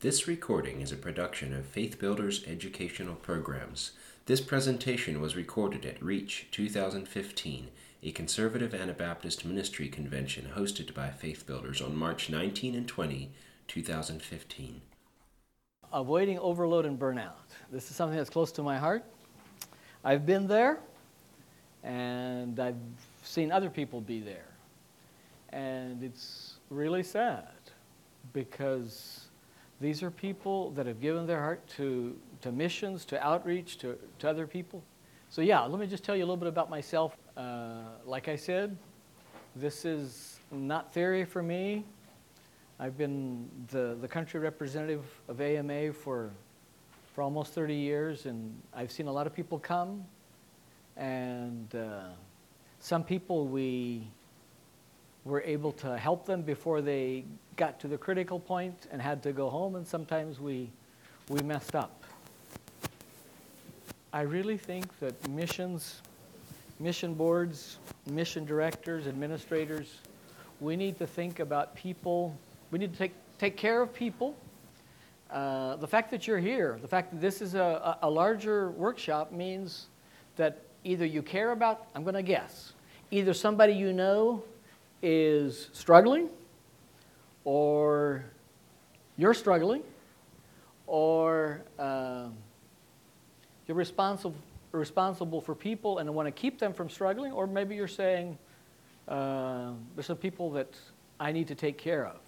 This recording is a production of Faith Builders Educational Programs. This presentation was recorded at Reach 2015, a conservative Anabaptist ministry convention hosted by Faith Builders on March 19 and 20, 2015. Avoiding overload and burnout. This is something that's close to my heart. I've been there, and I've seen other people be there. And it's really sad because these are people that have given their heart to, to missions, to outreach, to, to other people. So, yeah, let me just tell you a little bit about myself. Uh, like I said, this is not theory for me. I've been the, the country representative of AMA for, for almost 30 years, and I've seen a lot of people come. And uh, some people we were able to help them before they got to the critical point and had to go home, and sometimes we, we messed up. I really think that missions, mission boards, mission directors, administrators, we need to think about people. We need to take, take care of people. Uh, the fact that you're here, the fact that this is a, a larger workshop means that either you care about, I'm going to guess, either somebody you know is struggling, or you're struggling, or um, you're responsible, responsible for people and want to keep them from struggling, or maybe you're saying, uh, there's some people that I need to take care of.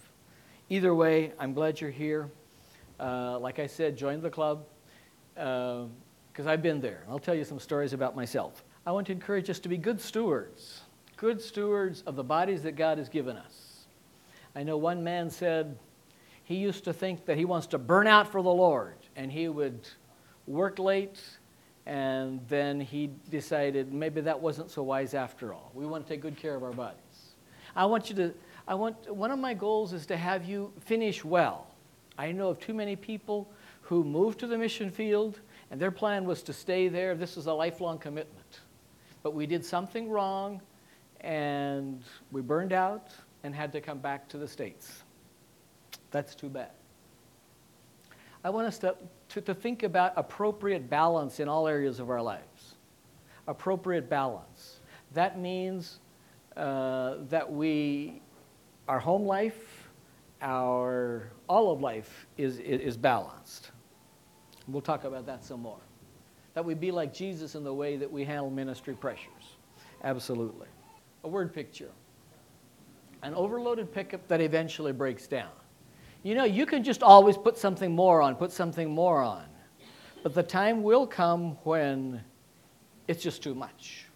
Either way, I'm glad you're here. Uh, like I said, join the club because uh, I've been there. I'll tell you some stories about myself. I want to encourage us to be good stewards good stewards of the bodies that God has given us. I know one man said he used to think that he wants to burn out for the Lord, and he would work late, and then he decided maybe that wasn't so wise after all. We want to take good care of our bodies. I want you to, I want, one of my goals is to have you finish well. I know of too many people who moved to the mission field, and their plan was to stay there. This was a lifelong commitment. But we did something wrong, and we burned out and had to come back to the States. That's too bad. I want us to, to, to, think about appropriate balance in all areas of our lives. Appropriate balance. That means uh, that we, our home life, our all of life is, is, is balanced. We'll talk about that some more. That we be like Jesus in the way that we handle ministry pressures. Absolutely a word picture. An overloaded pickup that eventually breaks down. You know, you can just always put something more on, put something more on. But the time will come when it's just too much.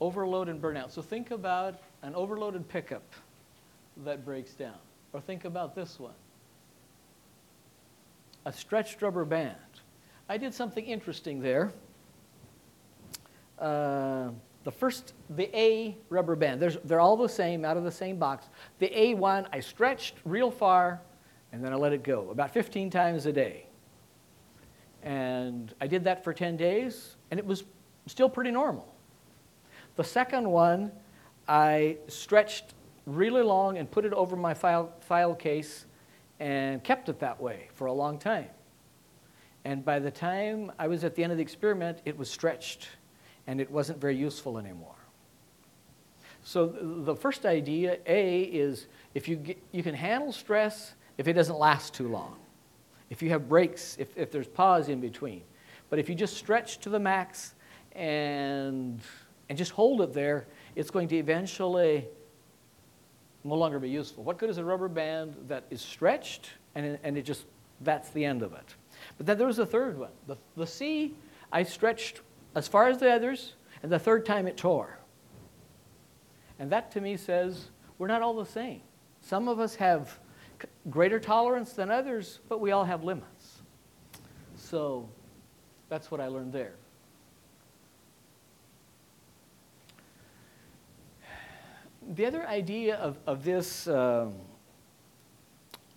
Overload and burnout. So think about an overloaded pickup that breaks down. Or think about this one a stretched rubber band. I did something interesting there. Uh, the first, the A rubber band, There's, they're all the same, out of the same box. The A one, I stretched real far, and then I let it go, about 15 times a day. And I did that for 10 days, and it was still pretty normal. The second one, I stretched really long and put it over my file, file case and kept it that way for a long time. And by the time I was at the end of the experiment, it was stretched and it wasn't very useful anymore. So the first idea, A, is if you, get, you can handle stress if it doesn't last too long. If you have breaks, if, if there's pause in between. But if you just stretch to the max and, and just hold it there, it's going to eventually no longer be useful. What good is a rubber band that is stretched and, and it just, that's the end of it? But then there was a third one. The, the C, I stretched as far as the others, and the third time it tore. And that to me says we're not all the same. Some of us have greater tolerance than others, but we all have limits. So that's what I learned there. The other idea of, of this um,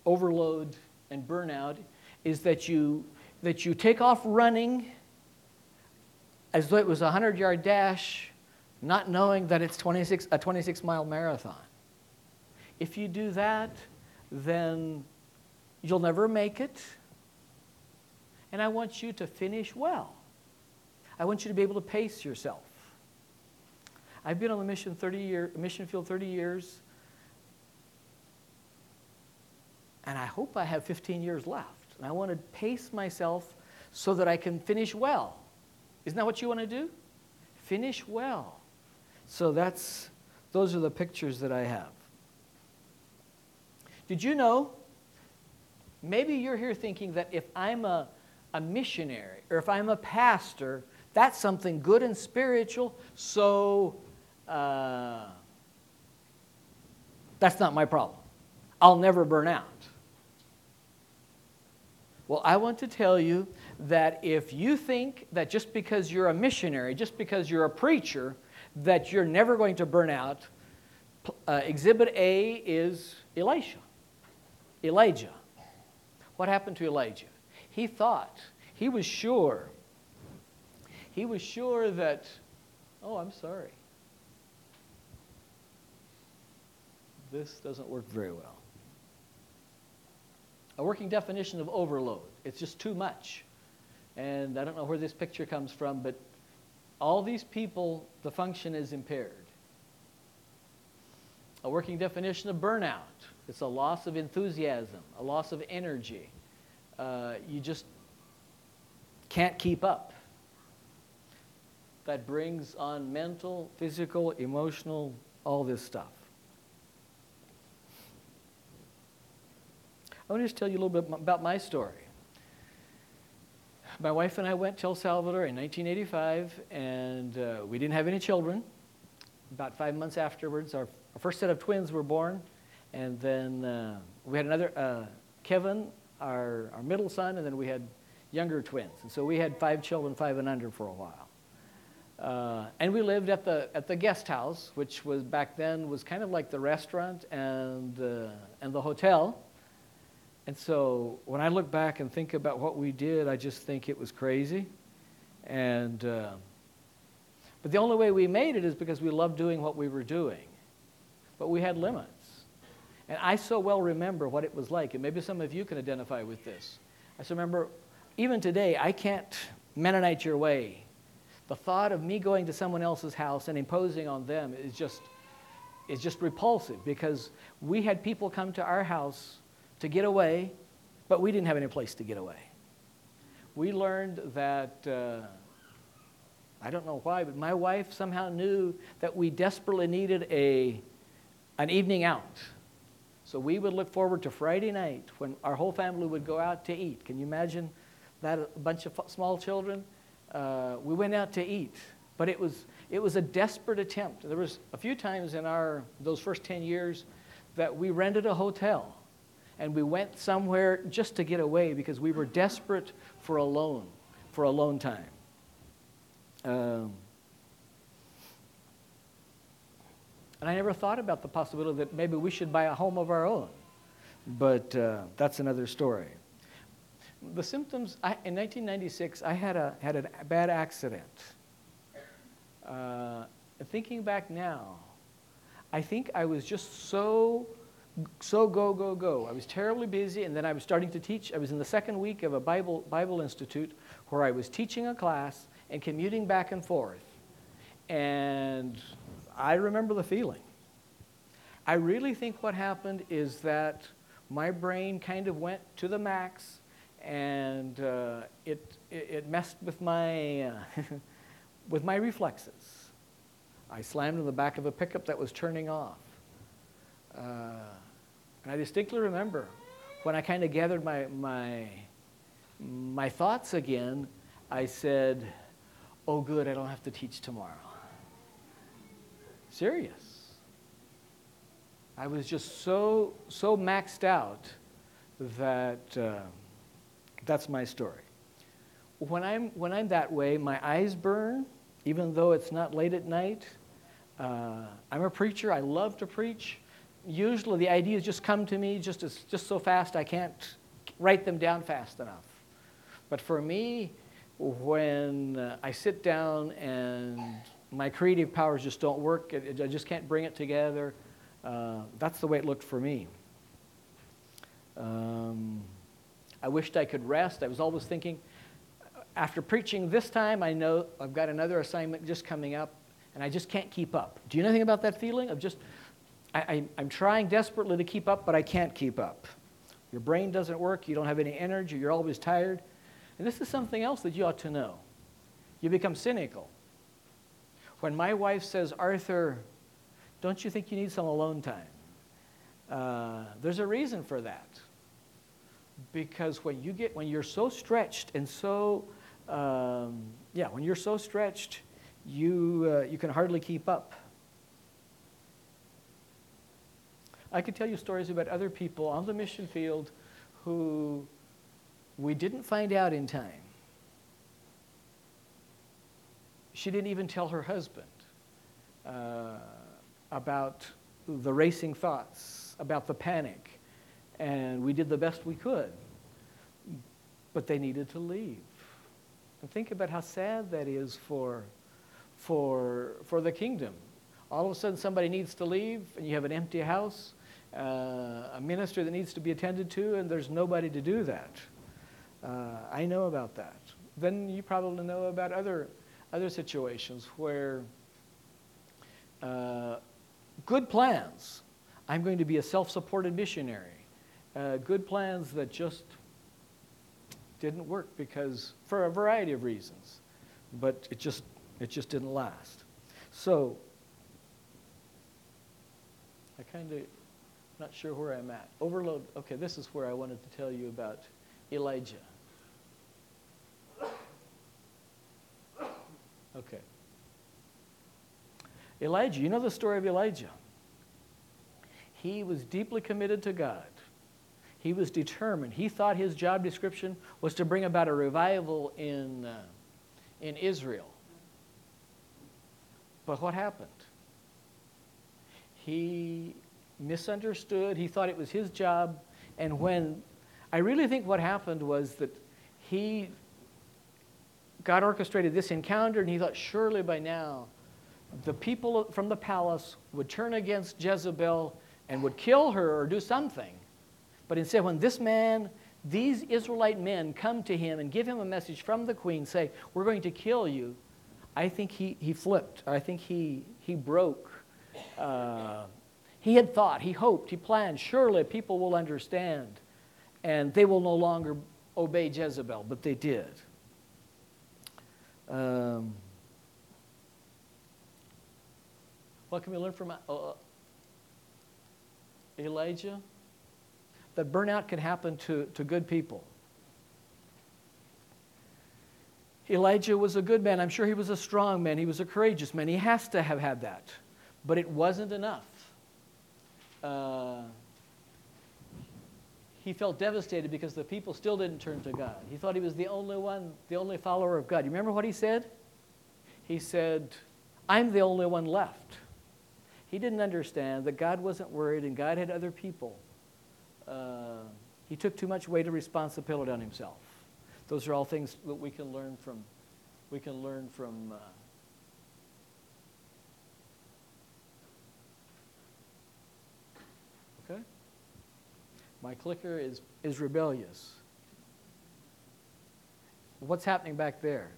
overload and burnout is that you, that you take off running as though it was a 100 yard dash, not knowing that it's 26, a 26 mile marathon. If you do that, then you'll never make it. And I want you to finish well. I want you to be able to pace yourself. I've been on the mission 30 year, mission field 30 years, and I hope I have 15 years left. And I want to pace myself so that I can finish well. Isn't that what you want to do? Finish well. So that's those are the pictures that I have. Did you know? Maybe you're here thinking that if I'm a, a missionary or if I'm a pastor, that's something good and spiritual, so uh, that's not my problem. I'll never burn out. Well, I want to tell you that if you think that just because you're a missionary, just because you're a preacher, that you're never going to burn out, uh, exhibit A is Elisha. Elijah. What happened to Elijah? He thought, he was sure, he was sure that, oh, I'm sorry. This doesn't work very well. A working definition of overload. It's just too much. And I don't know where this picture comes from, but all these people, the function is impaired. A working definition of burnout it's a loss of enthusiasm, a loss of energy. Uh, you just can't keep up. That brings on mental, physical, emotional, all this stuff. I want to just tell you a little bit about my story. My wife and I went to El Salvador in 1985, and uh, we didn't have any children. About five months afterwards, our, our first set of twins were born. And then uh, we had another, uh, Kevin, our, our middle son, and then we had younger twins. And so we had five children, five and under, for a while. Uh, and we lived at the, at the guest house, which was back then was kind of like the restaurant and, uh, and the hotel. And so when I look back and think about what we did, I just think it was crazy. And, uh, but the only way we made it is because we loved doing what we were doing. But we had limits. And I so well remember what it was like, and maybe some of you can identify with this. I so remember, even today, I can't Mennonite your way. The thought of me going to someone else's house and imposing on them is just, is just repulsive because we had people come to our house to get away, but we didn't have any place to get away. We learned that, uh, I don't know why, but my wife somehow knew that we desperately needed a, an evening out so we would look forward to Friday night when our whole family would go out to eat. Can you imagine that? A bunch of small children. Uh, we went out to eat, but it was it was a desperate attempt. There was a few times in our those first ten years that we rented a hotel, and we went somewhere just to get away because we were desperate for alone, for alone time. Um, And I never thought about the possibility that maybe we should buy a home of our own. But uh, that's another story. The symptoms, I, in 1996, I had a, had a bad accident. Uh, thinking back now, I think I was just so, so go, go, go. I was terribly busy, and then I was starting to teach. I was in the second week of a Bible, Bible Institute where I was teaching a class and commuting back and forth. And I remember the feeling. I really think what happened is that my brain kind of went to the max and uh, it, it, messed with my, uh, with my reflexes. I slammed in the back of a pickup that was turning off. Uh, and I distinctly remember when I kind of gathered my, my, my thoughts again, I said, Oh, good, I don't have to teach tomorrow. Serious. I was just so, so maxed out that uh, that's my story. When I'm, when I'm that way, my eyes burn, even though it's not late at night. Uh, I'm a preacher. I love to preach. Usually the ideas just come to me just, as, just so fast I can't write them down fast enough. But for me, when uh, I sit down and my creative powers just don't work. I just can't bring it together. Uh, that's the way it looked for me. I wished I could rest. I was always thinking, after preaching this time, I know I've got another assignment just coming up, and I just can't keep up. Do you know anything about that feeling of just, I, am trying desperately to keep up, but I can't keep up? Your brain doesn't work, you don't have any energy, you're always tired. And this is something else that you ought to know. You become cynical. When my wife says, Arthur, don't you think you need some alone time? Uh, there's a reason for that. Because when you get, when you're so stretched and so, um, yeah, when you're so stretched, you, uh, you can hardly keep up. I could tell you stories about other people on the mission field who we didn't find out in time. She didn't even tell her husband uh, about the racing thoughts, about the panic, and we did the best we could. But they needed to leave. And think about how sad that is for, for, for the kingdom. All of a sudden, somebody needs to leave, and you have an empty house, uh, a minister that needs to be attended to, and there's nobody to do that. Uh, I know about that. Then you probably know about other, other situations where uh, good plans. I'm going to be a self supported missionary. Uh, good plans that just didn't work because, for a variety of reasons, but it just, it just didn't last. So, I kind of not sure where I'm at. Overload. Okay, this is where I wanted to tell you about Elijah. Okay. Elijah, you know the story of Elijah. He was deeply committed to God. He was determined. He thought his job description was to bring about a revival in, uh, in Israel. But what happened? He misunderstood. He thought it was his job. And when I really think what happened was that he, God orchestrated this encounter, and he thought surely by now the people from the palace would turn against Jezebel and would kill her or do something. But instead, when this man, these Israelite men come to him and give him a message from the queen, say, We're going to kill you, I think he, he flipped. I think he, he broke. Uh, he had thought, he hoped, he planned, surely people will understand and they will no longer obey Jezebel, but they did. Um, what can we learn from uh, Elijah? That burnout can happen to, to good people. Elijah was a good man. I'm sure he was a strong man. He was a courageous man. He has to have had that. But it wasn't enough. Uh, he felt devastated because the people still didn't turn to God. He thought he was the only one, the only follower of God. You remember what he said? He said, I'm the only one left. He didn't understand that God wasn't worried and God had other people. Uh, he took too much weight of responsibility on himself. Those are all things that we can learn from. We can learn from. Uh, okay. My clicker is is rebellious. What's happening back there?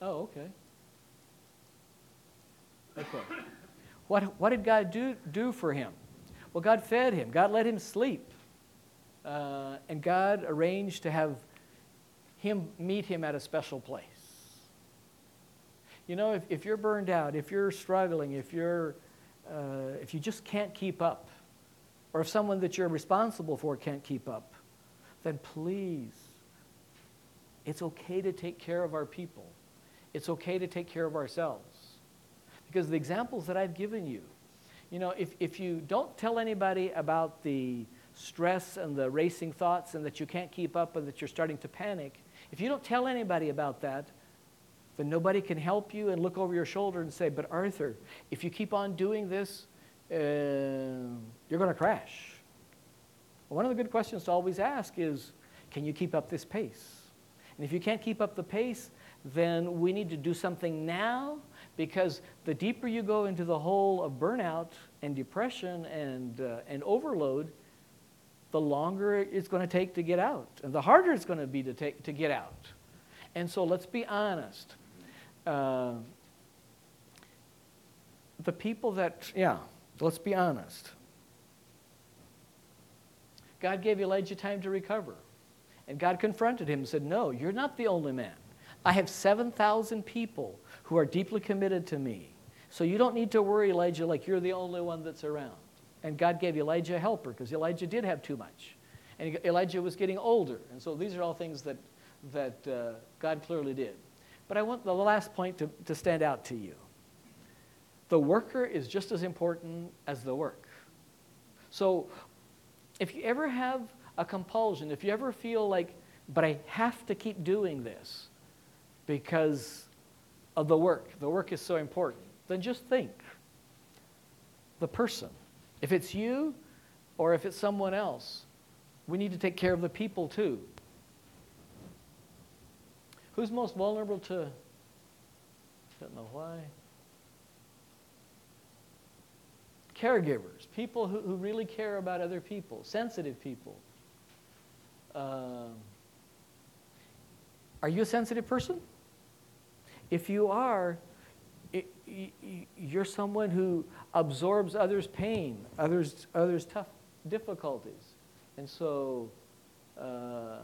Oh, okay. Okay. What, what did God do, do for him? Well, God fed him, God let him sleep. Uh, and God arranged to have him meet him at a special place. You know, if, if you're burned out, if you're struggling, if, you're, uh, if you just can't keep up, or if someone that you're responsible for can't keep up, then please, it's okay to take care of our people. It's okay to take care of ourselves. Because the examples that I've given you, you know, if, if you don't tell anybody about the stress and the racing thoughts and that you can't keep up and that you're starting to panic, if you don't tell anybody about that, then nobody can help you and look over your shoulder and say, But Arthur, if you keep on doing this, uh, you're going to crash. Well, one of the good questions to always ask is Can you keep up this pace? And if you can't keep up the pace, then we need to do something now because the deeper you go into the hole of burnout and depression and, uh, and overload, the longer it's going to take to get out, and the harder it's going to be to, take, to get out. And so let's be honest. Uh, the people that, yeah, let's be honest. God gave Elijah time to recover. And God confronted him and said, No, you're not the only man. I have 7,000 people who are deeply committed to me. So you don't need to worry, Elijah, like you're the only one that's around. And God gave Elijah a helper because Elijah did have too much. And Elijah was getting older. And so these are all things that, that uh, God clearly did. But I want the last point to, to stand out to you. The worker is just as important as the work. So if you ever have a compulsion, if you ever feel like, but I have to keep doing this because of the work, the work is so important, then just think the person. If it's you or if it's someone else, we need to take care of the people too. Who's most vulnerable to? Don't know why. Caregivers, people who, who really care about other people, sensitive people. Um, are you a sensitive person? If you are, you're someone who absorbs others' pain, others, others' tough difficulties. And so, uh,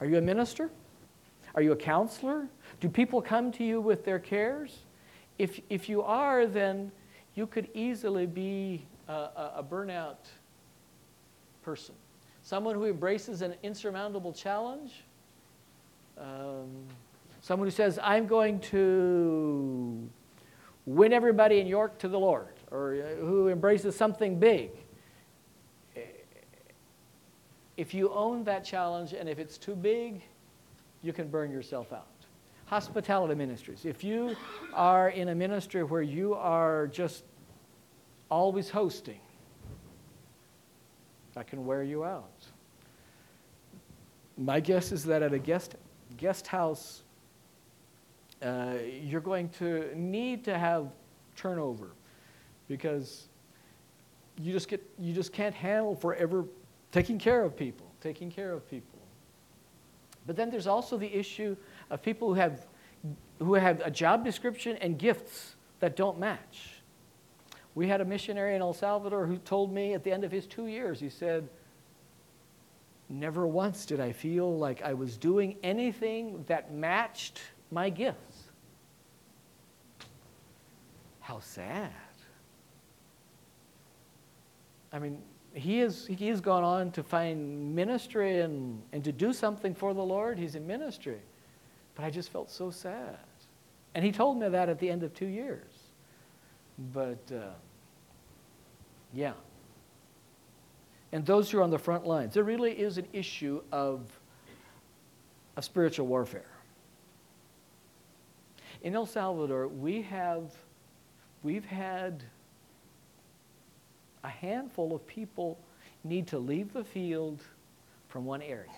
are you a minister? Are you a counselor? Do people come to you with their cares? If, if you are, then you could easily be a, a, burnout person. Someone who embraces an insurmountable challenge. Um, someone who says, I'm going to win everybody in York to the Lord, or uh, who embraces something big. If you own that challenge and if it's too big, you can burn yourself out. Hospitality ministries. If you are in a ministry where you are just always hosting, that can wear you out. My guess is that at a guest, guest house, uh, you're going to need to have turnover because you just, get, you just can't handle forever taking care of people, taking care of people. But then there's also the issue of people who have, who have a job description and gifts that don't match. We had a missionary in El Salvador who told me at the end of his two years, he said, Never once did I feel like I was doing anything that matched my gifts. How sad. I mean, he, is, he has gone on to find ministry and, and to do something for the Lord. He's in ministry. But I just felt so sad. And he told me that at the end of two years. But uh, yeah. And those who are on the front lines, there really is an issue of, of spiritual warfare. In El Salvador, we have, we've had a handful of people need to leave the field from one area.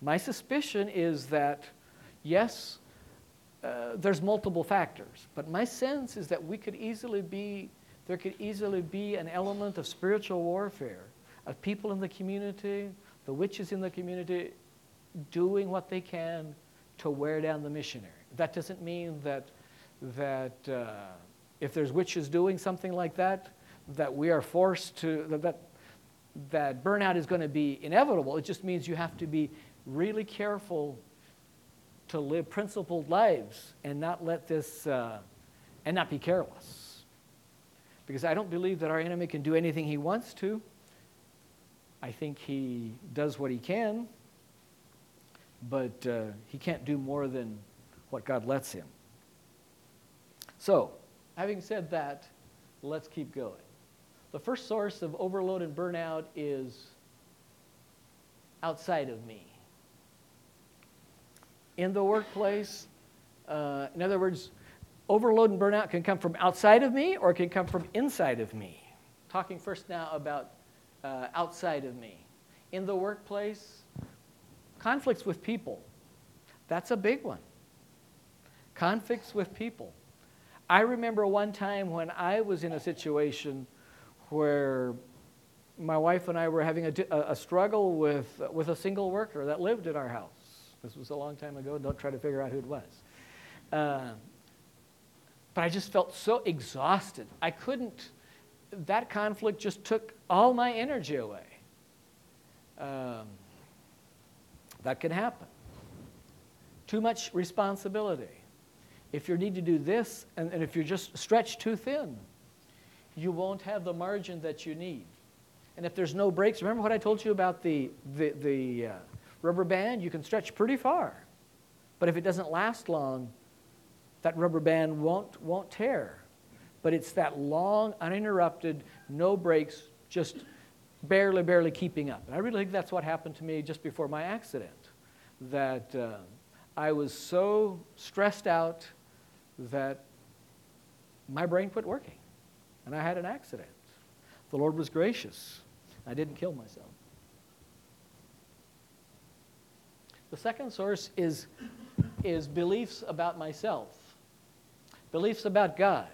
My suspicion is that, yes, uh, there's multiple factors, but my sense is that we could easily be, there could easily be an element of spiritual warfare of people in the community, the witches in the community, doing what they can to wear down the missionary. That doesn't mean that, that uh, if there's witches doing something like that, that we are forced to, that, that, burnout is going to be inevitable. It just means you have to be really careful to live principled lives and not let this, uh, and not be careless. Because I don't believe that our enemy can do anything he wants to. I think he does what he can, but uh, he can't do more than what God lets him. So, having said that, let's keep going. The first source of overload and burnout is outside of me. In the workplace, uh, in other words, overload and burnout can come from outside of me or it can come from inside of me. Talking first now about uh, outside of me. In the workplace, conflicts with people. That's a big one. Conflicts with people. I remember one time when I was in a situation where my wife and I were having a, a, struggle with, with a single worker that lived at our house. This was a long time ago. Don't try to figure out who it was. Uh, but I just felt so exhausted. I couldn't, that conflict just took all my energy away. Um, that can happen. Too much responsibility. If you need to do this, and, and if you're just stretched too thin, you won't have the margin that you need. And if there's no breaks, remember what I told you about the, the, the uh, rubber band? You can stretch pretty far. But if it doesn't last long, that rubber band won't, won't tear. But it's that long, uninterrupted, no breaks, just barely, barely keeping up. And I really think that's what happened to me just before my accident. That uh, I was so stressed out that my brain quit working. And I had an accident. The Lord was gracious. I didn't kill myself. The second source is, is beliefs about myself, beliefs about God.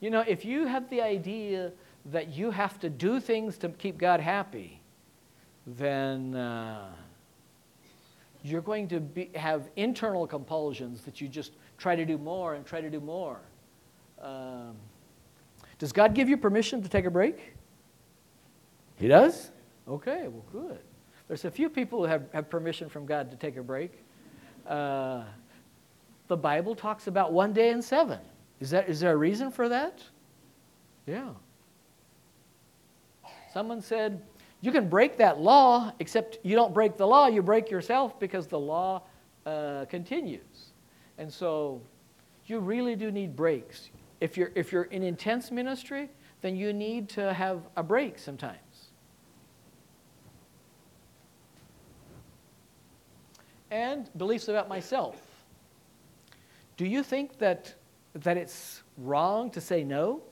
You know, if you have the idea that you have to do things to keep God happy, then uh, you're going to be, have internal compulsions that you just try to do more and try to do more. Um, does God give you permission to take a break? He does? Okay, well, good. There's a few people who have, have permission from God to take a break. Uh, the Bible talks about one day in seven. Is, that, is there a reason for that? Yeah. Someone said, you can break that law, except you don't break the law, you break yourself because the law uh, continues. And so you really do need breaks. If you're, if you're in intense ministry, then you need to have a break sometimes. And beliefs about myself. Do you think that, that it's wrong to say no?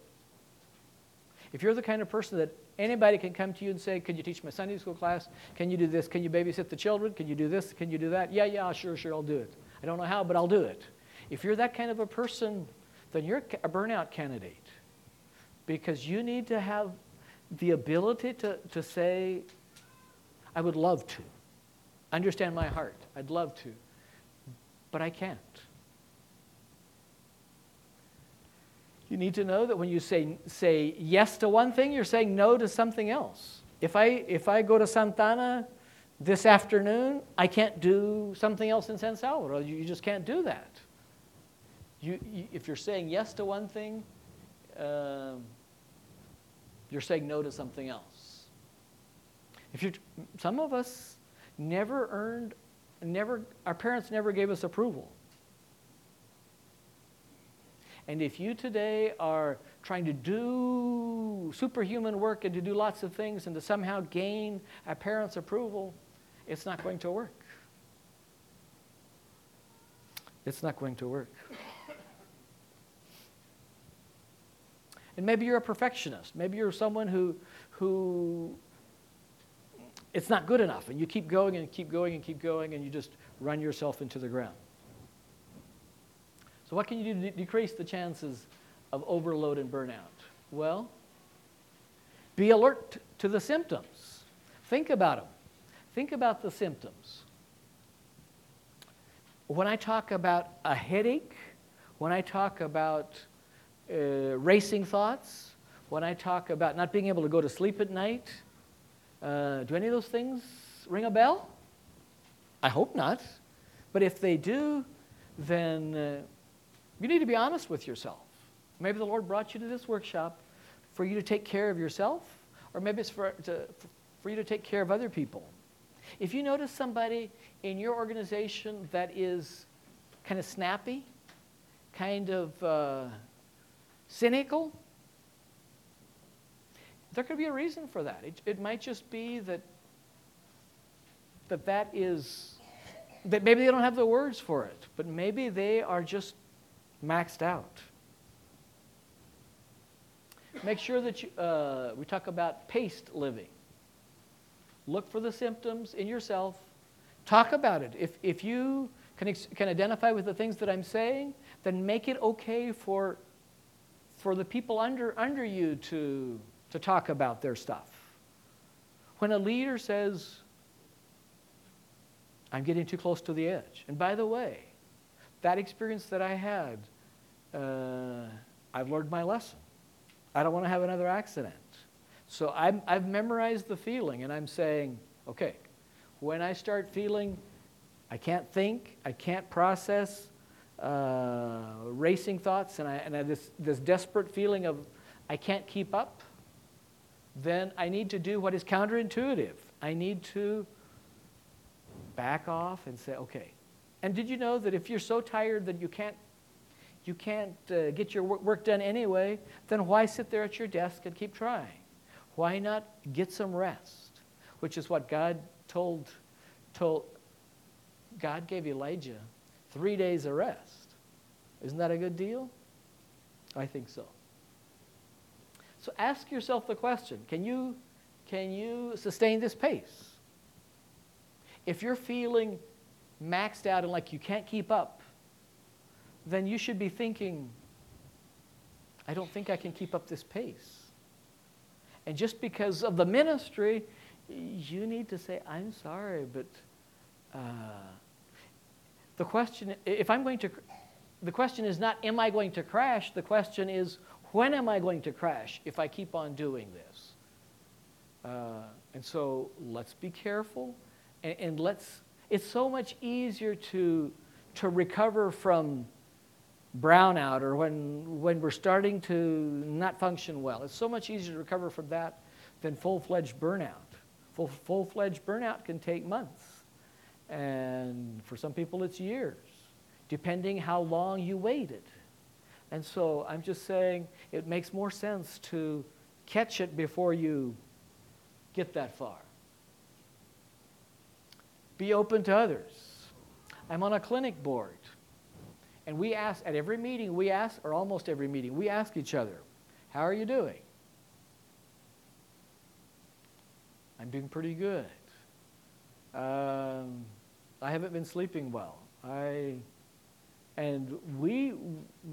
If you're the kind of person that anybody can come to you and say, Can you teach my Sunday school class? Can you do this? Can you babysit the children? Can you do this? Can you do that? Yeah, yeah, sure, sure, I'll do it. I don't know how, but I'll do it. If you're that kind of a person, then you're a burnout candidate because you need to have the ability to, to say, I would love to. Understand my heart. I'd love to. But I can't. You need to know that when you say, say yes to one thing, you're saying no to something else. If I, if I go to Santa Ana this afternoon, I can't do something else in San Salvador. You, just can't do that. You, you, if you're saying yes to one thing, uh, you're saying no to something else. If you, some of us never earned, never, our parents never gave us approval. And if you today are trying to do superhuman work and to do lots of things and to somehow gain a parent's approval, it's not going to work. It's not going to work. And maybe you're a perfectionist. Maybe you're someone who, who it's not good enough, and you keep going and keep going and keep going, and you just run yourself into the ground. So, what can you do to decrease the chances of overload and burnout? Well, be alert to the symptoms. Think about them. Think about the symptoms. When I talk about a headache, when I talk about uh, racing thoughts, when I talk about not being able to go to sleep at night, uh, do any of those things ring a bell? I hope not. But if they do, then uh, you need to be honest with yourself. Maybe the Lord brought you to this workshop for you to take care of yourself, or maybe it's for, to, for you to take care of other people. If you notice somebody in your organization that is kind of snappy, kind of uh, cynical, there could be a reason for that. It, it might just be that, that that is, that maybe they don't have the words for it, but maybe they are just maxed out. Make sure that you, uh, we talk about paced living. Look for the symptoms in yourself. Talk about it. If, if you can, can identify with the things that I'm saying, then make it okay for for the people under, under you to, to talk about their stuff. When a leader says, I'm getting too close to the edge. And by the way, that experience that I had, uh, I've learned my lesson. I don't want to have another accident. So i have memorized the feeling, and I'm saying, okay, when I start feeling I can't think, I can't process uh, racing thoughts, and I, and I this, this desperate feeling of I can't keep up, then I need to do what is counterintuitive. I need to back off and say, okay. And did you know that if you're so tired that you can't, you can't uh, get your work done anyway, then why sit there at your desk and keep trying? Why not get some rest? Which is what God told, told God gave Elijah three days of rest. Isn't that a good deal? I think so. So ask yourself the question can you, can you sustain this pace? If you're feeling maxed out and like you can't keep up, then you should be thinking, I don't think I can keep up this pace. And just because of the ministry, you need to say, I'm sorry, but uh, the question, if I'm going to, the question is not, am I going to crash? The question is, when am I going to crash if I keep on doing this? Uh, and so let's be careful and, and let's, it's so much easier to, to recover from brownout or when, when we're starting to not function well. It's so much easier to recover from that than full fledged burnout. Full, full-fledged burnout can take months. And for some people, it's years, depending how long you waited. And so I'm just saying it makes more sense to catch it before you get that far. Be open to others. I'm on a clinic board. And we ask, at every meeting, we ask, or almost every meeting, we ask each other, How are you doing? I'm doing pretty good. Um, I haven't been sleeping well. I, and we,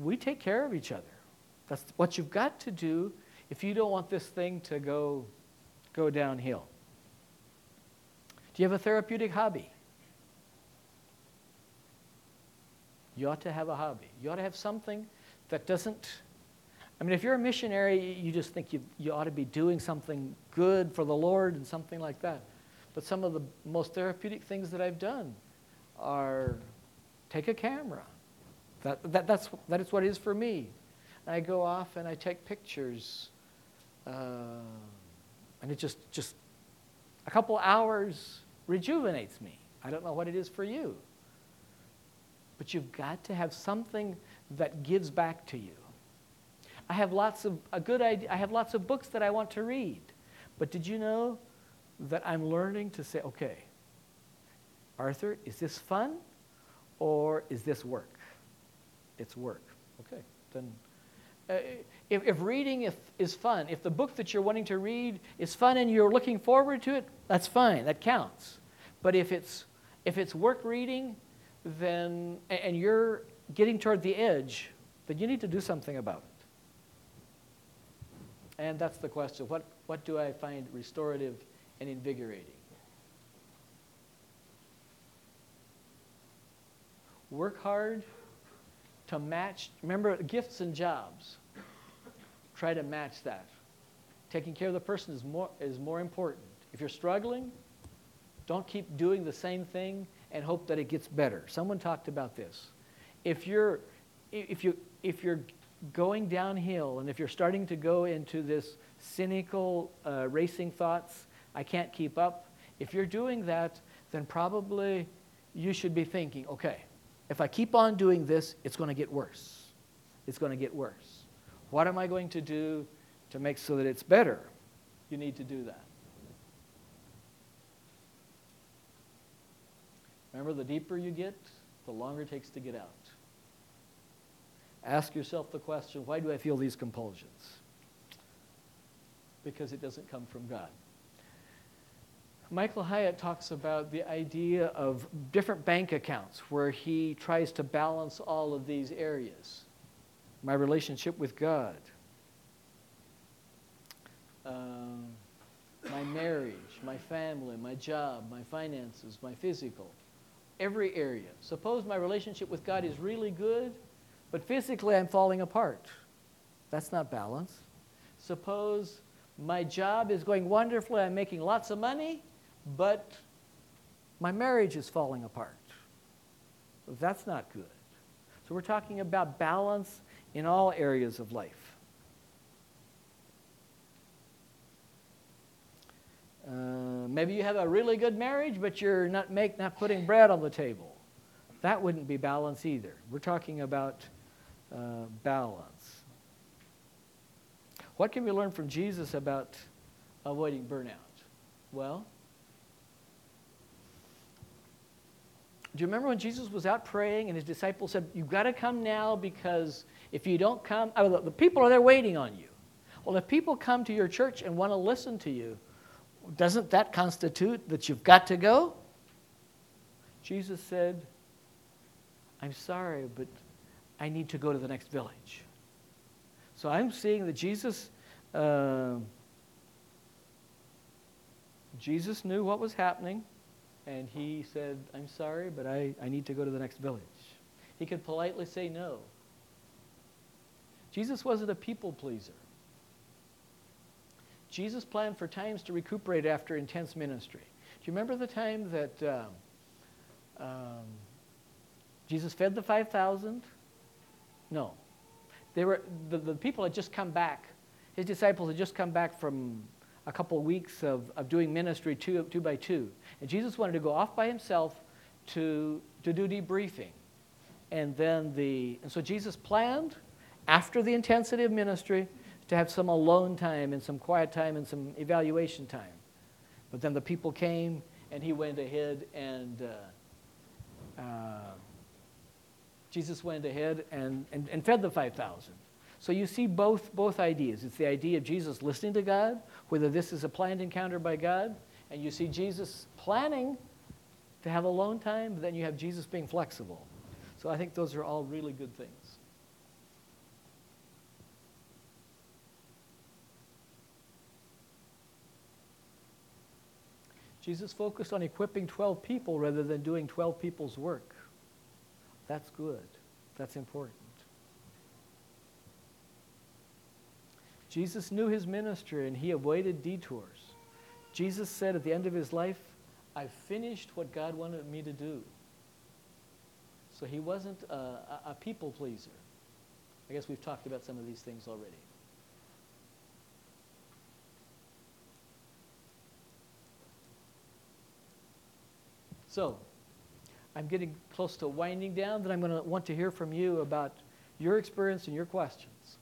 we take care of each other. That's what you've got to do if you don't want this thing to go, go downhill. Do you have a therapeutic hobby? You ought to have a hobby. You ought to have something that doesn't. I mean, if you're a missionary, you just think you, you ought to be doing something good for the Lord and something like that. But some of the most therapeutic things that I've done are take a camera. That, that, that's, that is what it is for me. I go off and I take pictures. Uh, and it just, just a couple hours rejuvenates me. I don't know what it is for you. But you've got to have something that gives back to you. I have lots of a good idea. I have lots of books that I want to read. But did you know that I'm learning to say, okay, Arthur, is this fun or is this work? It's work. Okay, then uh, if, if reading if, is fun, if the book that you're wanting to read is fun and you're looking forward to it, that's fine, that counts. But if it's, if it's work reading, then, and you're getting toward the edge, then you need to do something about it. And that's the question. What, what do I find restorative and invigorating? Work hard to match, remember gifts and jobs. Try to match that. Taking care of the person is more, is more important. If you're struggling, don't keep doing the same thing and hope that it gets better. Someone talked about this. If you're, if you, if you're going downhill and if you're starting to go into this cynical uh, racing thoughts, I can't keep up, if you're doing that, then probably you should be thinking, okay, if I keep on doing this, it's going to get worse. It's going to get worse. What am I going to do to make so that it's better? You need to do that. Remember, the deeper you get, the longer it takes to get out. Ask yourself the question why do I feel these compulsions? Because it doesn't come from God. Michael Hyatt talks about the idea of different bank accounts where he tries to balance all of these areas. My relationship with God, um, my marriage, my family, my job, my finances, my physical, every area. Suppose my relationship with God is really good, but physically I'm falling apart. That's not balance. Suppose my job is going wonderfully, I'm making lots of money, but my marriage is falling apart. That's not good. So we're talking about balance in all areas of life. Uh, maybe you have a really good marriage, but you're not, make, not putting bread on the table. That wouldn't be balance either. We're talking about uh, balance. What can we learn from Jesus about avoiding burnout? Well, do you remember when Jesus was out praying and his disciples said, You've got to come now because if you don't come, the people are there waiting on you. Well, if people come to your church and want to listen to you, doesn't that constitute that you've got to go? Jesus said, I'm sorry, but I need to go to the next village. So I'm seeing that Jesus, uh, Jesus knew what was happening, and he said, I'm sorry, but I, I need to go to the next village. He could politely say no. Jesus wasn't a people pleaser. Jesus planned for times to recuperate after intense ministry. Do you remember the time that um, um, Jesus fed the 5,000? No. They were, the, the people had just come back. His disciples had just come back from a couple of weeks of, of doing ministry two, two by two. And Jesus wanted to go off by himself to, to do debriefing. And then the, and so Jesus planned after the intensity of ministry to have some alone time and some quiet time and some evaluation time. But then the people came and he went ahead and uh, uh, Jesus went ahead and, and, and fed the 5,000. So you see both, both ideas. It's the idea of Jesus listening to God, whether this is a planned encounter by God, and you see Jesus planning to have alone time, but then you have Jesus being flexible. So I think those are all really good things. Jesus focused on equipping 12 people rather than doing 12 people's work. That's good. That's important. Jesus knew his ministry and he avoided detours. Jesus said at the end of his life, I've finished what God wanted me to do. So he wasn't a, a, people pleaser. I guess we've talked about some of these things already. So, I'm getting close to winding down, then I'm going to want to hear from you about your experience and your questions.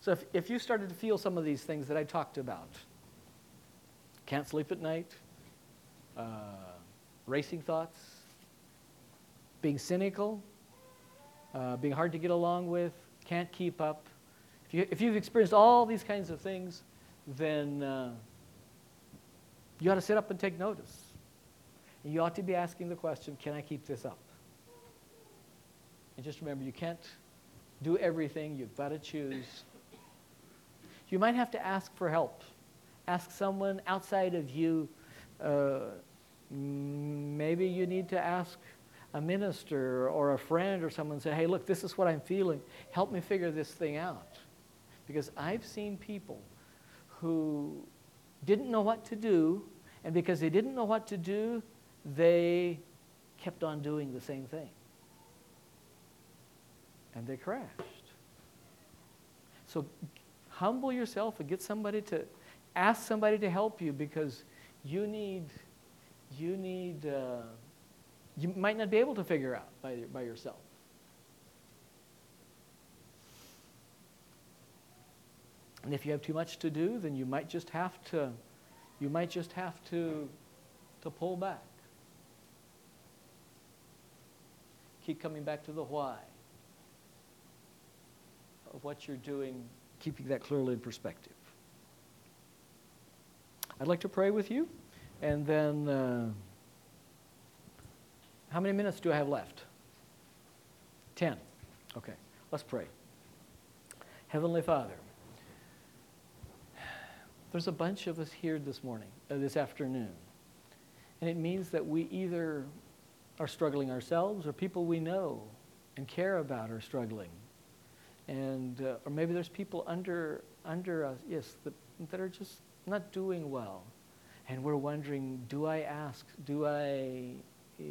So, if, if you started to feel some of these things that I talked about can't sleep at night, uh, racing thoughts, being cynical, uh, being hard to get along with, can't keep up. If, you, if you've experienced all these kinds of things, then uh, you ought to sit up and take notice. You ought to be asking the question can I keep this up? And just remember, you can't do everything, you've got to choose. You might have to ask for help. Ask someone outside of you. Uh, maybe you need to ask a minister or a friend or someone say, hey, look, this is what I'm feeling. Help me figure this thing out. Because I've seen people who didn't know what to do, and because they didn't know what to do, they kept on doing the same thing. And they crashed. So humble yourself and get somebody to ask somebody to help you because you need you need uh, you might not be able to figure out by, by yourself. And if you have too much to do, then you might just have to you might just have to to pull back. Keep coming back to the why of what you're doing, keeping that clearly in perspective. I'd like to pray with you, and then uh, how many minutes do I have left? Ten. Okay, let's pray. Heavenly Father, there's a bunch of us here this morning, uh, this afternoon. And it means that we either are struggling ourselves or people we know and care about are struggling. And, uh, or maybe there's people under, under us, yes, that, that are just not doing well. And we're wondering, do I ask? Do I, uh,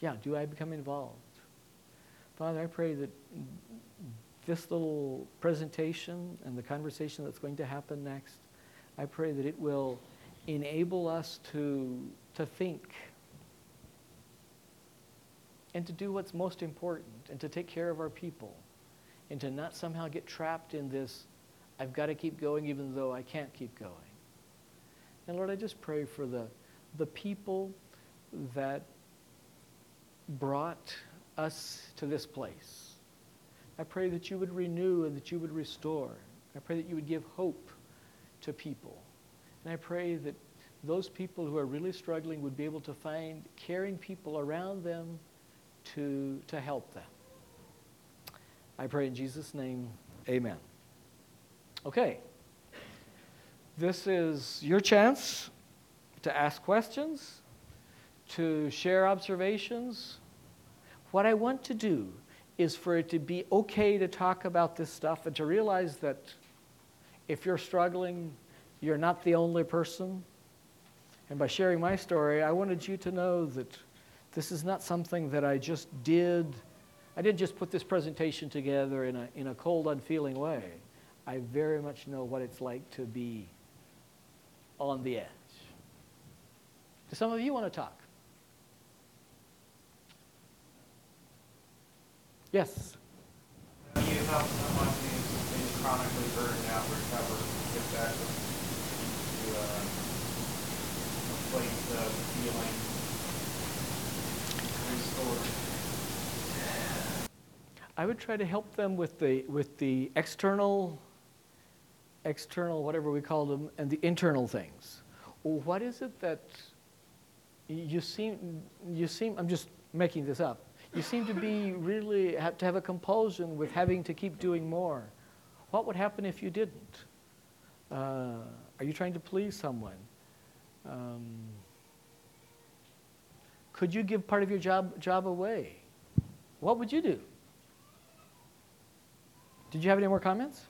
yeah, do I become involved? Father, I pray that this little presentation and the conversation that's going to happen next, I pray that it will enable us to, to think and to do what's most important and to take care of our people and to not somehow get trapped in this, I've got to keep going even though I can't keep going. And Lord, I just pray for the, the people that brought us to this place I pray that you would renew and that you would restore. I pray that you would give hope to people. And I pray that those people who are really struggling would be able to find caring people around them to, to help them. I pray in Jesus' name, amen. Okay. This is your chance to ask questions, to share observations. What I want to do is for it to be okay to talk about this stuff and to realize that if you're struggling, you're not the only person. And by sharing my story, I wanted you to know that this is not something that I just did. I didn't just put this presentation together in a, in a cold, unfeeling way. I very much know what it's like to be on the edge. Do some of you want to talk? Yes. How do you help someone who's been chronically burned out recover, get back to uh, a place of? I would try to help them with the with the external, external whatever we call them, and the internal things. What is it that you seem you seem? I'm just making this up you seem to be really have to have a compulsion with having to keep doing more. What would happen if you didn't? Uh, are you trying to please someone? Um, could you give part of your job, job away? What would you do? Did you have any more comments?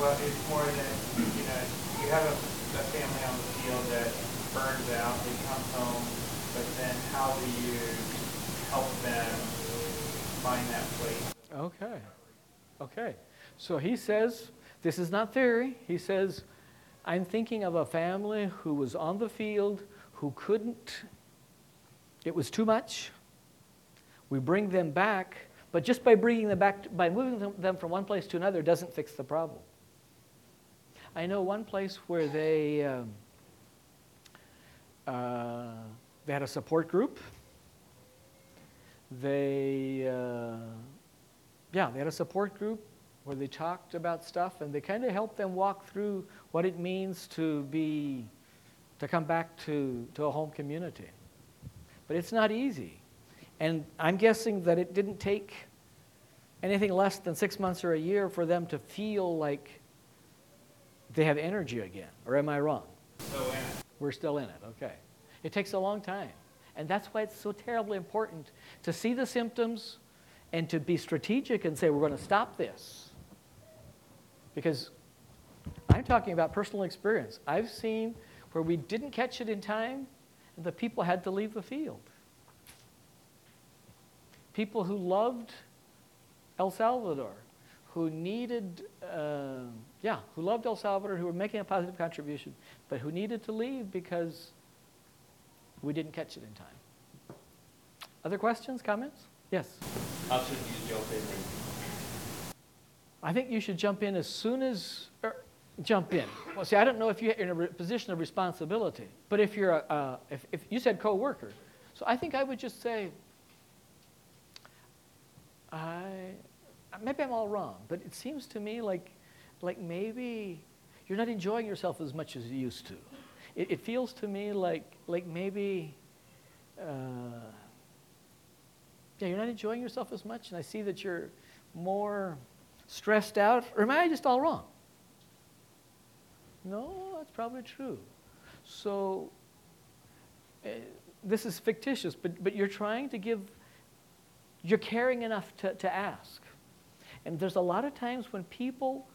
Well, it's more that, you know, you have a, a family on the field that burns out, they come home, but then how do you help them find that place. Okay. Okay. So he says, this is not theory. He says, I'm thinking of a family who was on the field, who couldn't, it was too much. We bring them back, but just by bringing them back, by moving them from one place to another, doesn't fix the problem. I know one place where they, um, uh, they had a support group they, uh, yeah, they had a support group where they talked about stuff and they kind of helped them walk through what it means to be, to come back to, to a home community. But it's not easy. And I'm guessing that it didn't take anything less than six months or a year for them to feel like they have energy again. Or am I wrong? Still in it. We're still in it, okay. It takes a long time. And that's why it's so terribly important to see the symptoms and to be strategic and say, we're going to stop this. Because I'm talking about personal experience. I've seen where we didn't catch it in time the people had to leave the field. People who loved El Salvador, who needed, uh, yeah, who loved El Salvador, who were making a positive contribution, but who needed to leave because we didn't catch it in time. Other questions, comments? Yes? How should you jump in? I think you should jump in as soon as, er, jump in. Well, see, I don't know if you're in a position of responsibility, but if you're a, uh, if, if you said co-worker, so I think I would just say, I, maybe I'm all wrong, but it seems to me like, like maybe you're not enjoying yourself as much as you used to it, it feels to me like, like maybe, uh, yeah, you're not enjoying yourself as much, and I see that you're more stressed out, or am I just all wrong? No, that's probably true. So, uh, this is fictitious, but, but you're trying to give, you're caring enough to, to ask. And there's a lot of times when people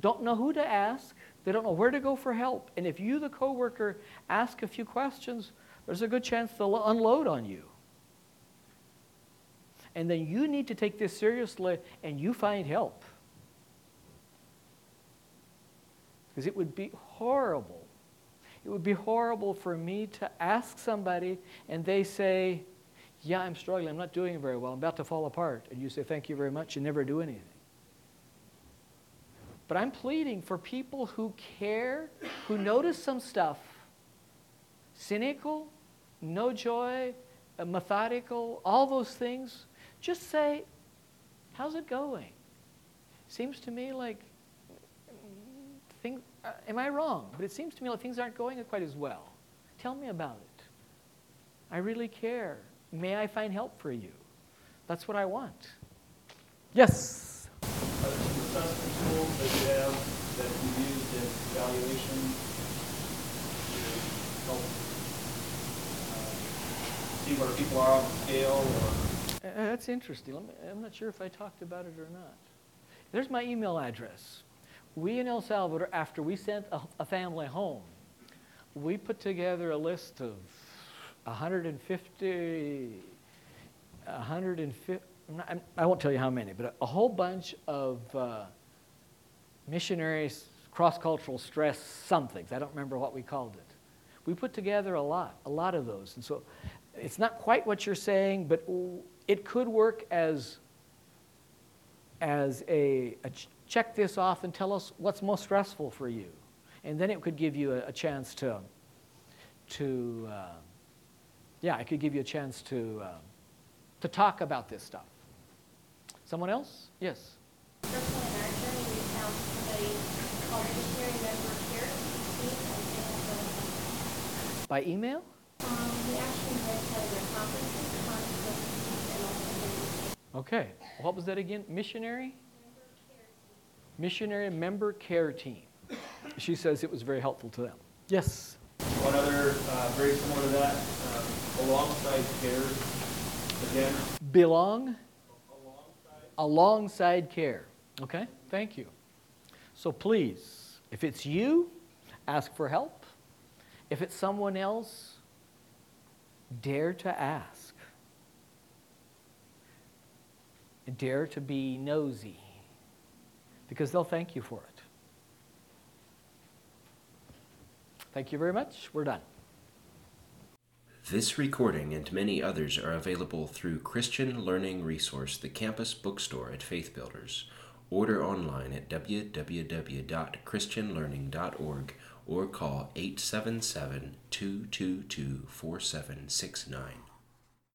don't know who to ask, they don't know where to go for help. And if you, the coworker, ask a few questions, there's a good chance they'll unload on you. And then you need to take this seriously and you find help. Because it would be horrible. It would be horrible for me to ask somebody and they say, Yeah, I'm struggling. I'm not doing very well. I'm about to fall apart. And you say, Thank you very much. You never do anything. But I'm pleading for people who care, who notice some stuff, cynical, no joy, uh, methodical, all those things. Just say, How's it going? Seems to me like things, uh, am I wrong? But it seems to me like things aren't going quite as well. Tell me about it. I really care. May I find help for you? That's what I want. Yes? Are there some assessment tools that you have that you use in evaluation to help uh, see where people are on the scale or? Uh, that's interesting. Me, I'm not sure if I talked about it or not. There's my email address. We in El Salvador, after we sent a, a family home, we put together a list of 150, 150, I won't tell you how many, but a, whole bunch of uh, missionaries, cross-cultural stress somethings. I don't remember what we called it. We put together a lot, a lot of those. And so it's not quite what you're saying, but it could work as, as a, a check this off and tell us what's most stressful for you. And then it could give you a, a chance to, to uh, yeah, it could give you a chance to, uh, to talk about this stuff. Someone else? Yes. Personally, in our journey, we found somebody called Missionary Member Care By email? Um, we actually went to their conferences, conferences, and also Okay. What was that again? Missionary? Missionary Member Care Team. She says it was very helpful to them. Yes? One other, uh, very similar to that, um, alongside care, again. Belong? Alongside. Alongside care. Okay, thank you. So please, if it's you, ask for help. If it's someone else, dare to ask. Dare to be nosy because they'll thank you for it. Thank you very much. We're done. This recording and many others are available through Christian Learning Resource, the campus bookstore at Faith Builders. Order online at www.christianlearning.org or call 877 222 4769.